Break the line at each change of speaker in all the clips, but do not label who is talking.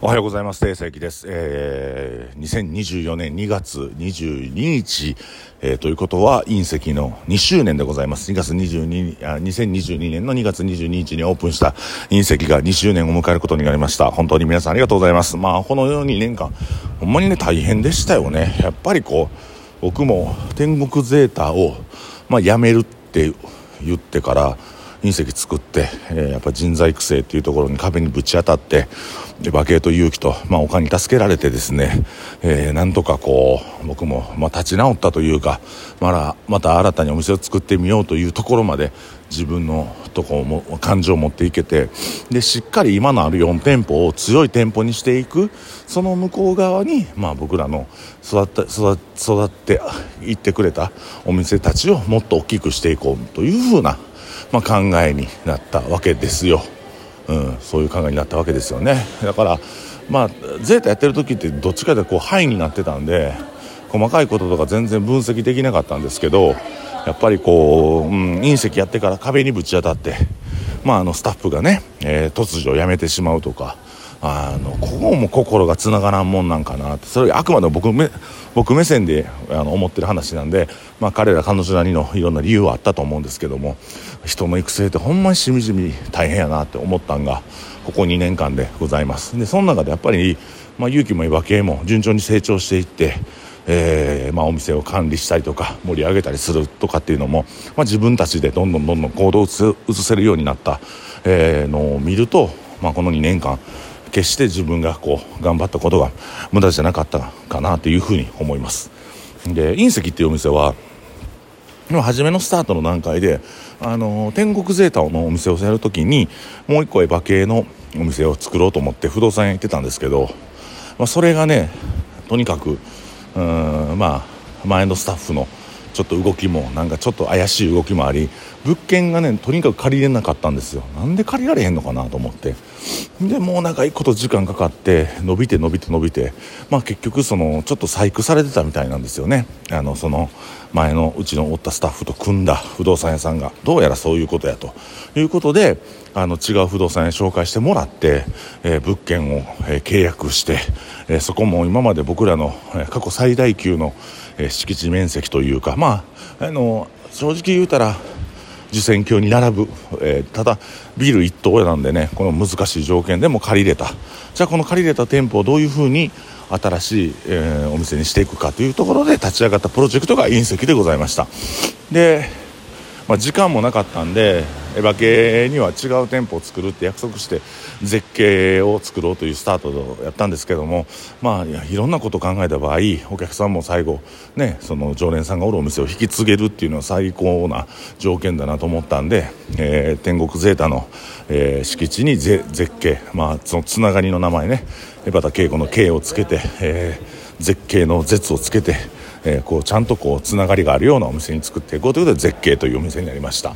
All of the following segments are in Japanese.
おはようございます。定石です。えー、2024年2月22日、えー、ということは隕石の2周年でございます。2月22あ、2022年の2月22日にオープンした隕石が2周年を迎えることになりました。本当に皆さんありがとうございます。まあ、この2年間、ほんまにね、大変でしたよね。やっぱりこう、僕も天国ゼータを、まあ、やめるって言ってから、隕石作って、えー、やっぱ人材育成っていうところに壁にぶち当たってで馬形と勇気と、まあ、他に助けられてですね、えー、なんとかこう僕も、まあ、立ち直ったというかまだまた新たにお店を作ってみようというところまで自分のとこも感情を持っていけてでしっかり今のある4店舗を強い店舗にしていくその向こう側に、まあ、僕らの育って育育っていってくれたお店たちをもっと大きくしていこうというふうなまあ、考えになったわけですよ、うん、そういう考えになったわけですよね。だからまあゼータやってる時ってどっちかでこう範囲になってたんで細かいこととか全然分析できなかったんですけどやっぱりこう、うん、隕石やってから壁にぶち当たってまあ、あのスタッフがね、えー、突如辞めてしまうとかあのここも心がつながらんもんなんかなって。それあくまでも僕目僕目線であの思ってる話なんで、まあ、彼ら彼女なりのいろんな理由はあったと思うんですけども人の育成ってほんまにしみじみ大変やなって思ったんがここ2年間でございます。でその中でやっぱり、まあ、勇気も岩系も順調に成長していってえーまあ、お店を管理したりとか盛り上げたりするとかっていうのも、まあ、自分たちでどんどんどんどん行動を移せるようになった、えー、のを見ると、まあ、この2年間決して自分がこう頑張ったことが無駄じゃなかったかなというふうに思います。で隕石っていうお店は初めのスタートの段階であの天国ゼータのお店をやるときにもう一個エヴァ系のお店を作ろうと思って不動産屋行ってたんですけど、まあ、それがねとにかくうんまあ前のスタッフのちょっと動きもなんかちょっと怪しい動きもあり物件がねとにかく借りれなかったんですよ。なんで借りられへんのかなと思って。でもう長いこと時間かかって伸びて伸びて伸びてまあ結局そのちょっと細工されてたみたいなんですよね。あのその前のうちのおったスタッフと組んだ不動産屋さんがどうやらそういうことやと。いうことであの違う不動産屋紹介してもらって、えー、物件を、えー、契約して、えー、そこも今まで僕らの、え過去最大級の、え敷地面積というかまああの正直言うたら受選橋に並ぶ、えただビル1棟なんでねこの難しい条件でも借りれた。じゃあこの借りれた店舗をどういうふうに新しい、えお店にしていくかというところで立ち上がったプロジェクトが隕石でございました。でまあ、時間もなかったんでエヴァ系には違う店舗を作るって約束して絶景を作ろうというスタートをやったんですけどもまあいろんなことを考えた場合お客さんも最後ねその常連さんがおるお店を引き継げるっていうのは最高な条件だなと思ったんで、えー、天国ゼータの、えー、敷地に絶景まあそのつながりの名前ね江端恵子の K をつけて、えー、絶景の絶をつけてえー、こうちゃんとこうつながりがあるようなお店に作っていこうということで絶景というお店になりました。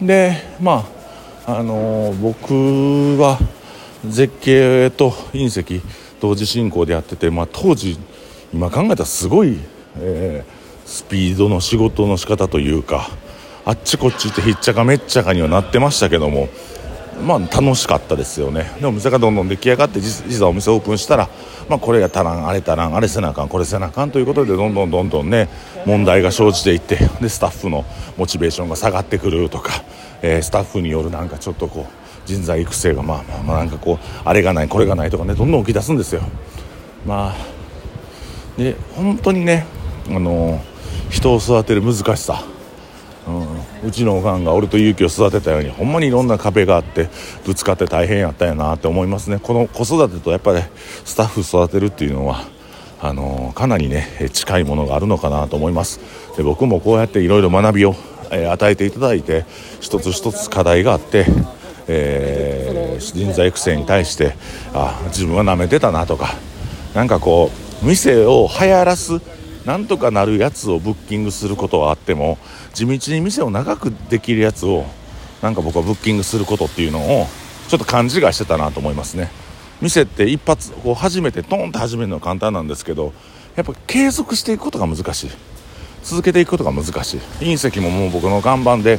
でまああのー、僕は絶景と隕石同時進行でやってて、まあ、当時今考えたらすごい、えー、スピードの仕事の仕方というかあっちこっち行ってひっちゃかめっちゃかにはなってましたけどもまあ楽しかったですよね。でお店がどんどん出来上がって実はお店オープンしたら、まあ、これが足らんあれ足らんあれせなあかんこれせなあかんということでどんどんどんどんね問題が生じていってでスタッフのモチベーションが下がってくるとか、えー、スタッフによるなんかちょっとこう人材育成がまあまあまあなんかこうあれがないこれがないとかねどんどん起き出すんですよ。まあで本当にねあの人を育てる難しさうん、うちのおかんが俺と勇気を育てたようにほんまにいろんな壁があってぶつかって大変やったんやなって思いますね。この子育てとやっぱりスタッフ育てるっていうのはあのかなりね近いものがあるのかなと思います。で僕もこうやっていろいろ学びを、えー、与えていただいて一つ一つ課題があって、えー、人材育成に対してあ自分はなめてたなとかなんかこう店を流行らすなんとかなるやつをブッキングすることはあっても地道に店を長くできるやつをなんか僕はブッキングすることっていうのをちょっと勘違いしてたなと思いますね。店って一発こう初めてトンって始めるのは簡単なんですけどやっぱ継続していくことが難しい。続けていくことが難しい。隕石ももう僕の看板で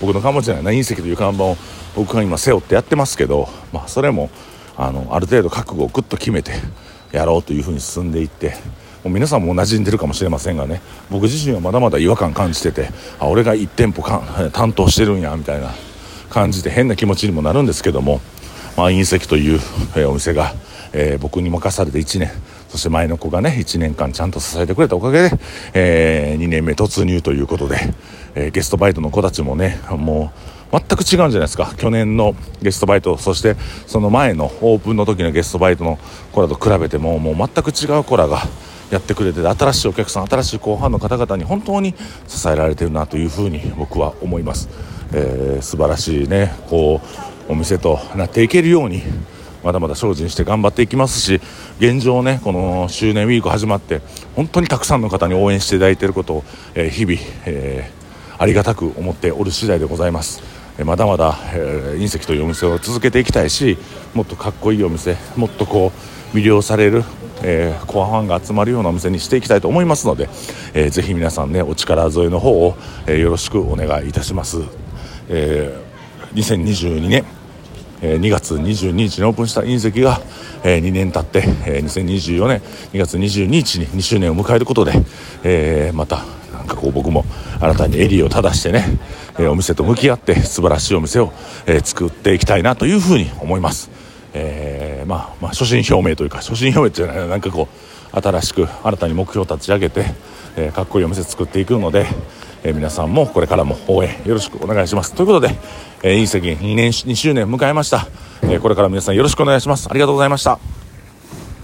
僕の看板じゃないな隕石という看板を僕が今背負ってやってますけどまあそれもあのある程度覚悟をぐっと決めてやろうというふうに進んでいってもう皆さんも馴染んでるかもしれませんがね僕自身はまだまだ違和感感じててあ俺が1店舗か 担当してるんやみたいな感じで変な気持ちにもなるんですけども、まあ、隕石という、え、お店が、えー、僕に任されて1年そして前の子がね1年間ちゃんと支えてくれたおかげで、えー、2年目突入ということで、えゲストバイトの子たちもねもう全く違うんじゃないですか。去年のゲストバイトそしてその前のオープンの時のゲストバイトの子らと比べてももう全く違う子らがやってくれて新しいお客さん新しい後半の方々に本当に支えられてるなというふうに僕は思います、えー、素晴らしいねこうお店となっていけるようにまだまだ精進して頑張っていきますし現状ねこの周年ウィーク始まって本当にたくさんの方に応援していただいていることを、えー、日々、えー、ありがたく思っておる次第でございます。まだまだ、えー、隕石というお店を続けていきたいしもっとかっこいいお店もっとこう魅了される、えー、コアファンが集まるようなお店にしていきたいと思いますので、えー、ぜひ皆さんねお力添えの方を、えー、よろしくお願いいたします、えー、2022年え2月22日にオープンした隕石が、え2年経って、え2024年2月22日に2周年を迎えることで、えまたなんかこう僕も新たに襟を正してね、えお店と向き合って素晴らしいお店を、え作っていきたいなというふうに思います。えー、まあ、まあ、初心表明というか初心表明じゃないなんかこう新しく新たに目標を立ち上げて、えー、かっこいいお店作っていくので、えー、皆さんもこれからも応援よろしくお願いしますということで、えー、隕石2年2周年迎えました、えこれから皆さんよろしくお願いしますありがとうございました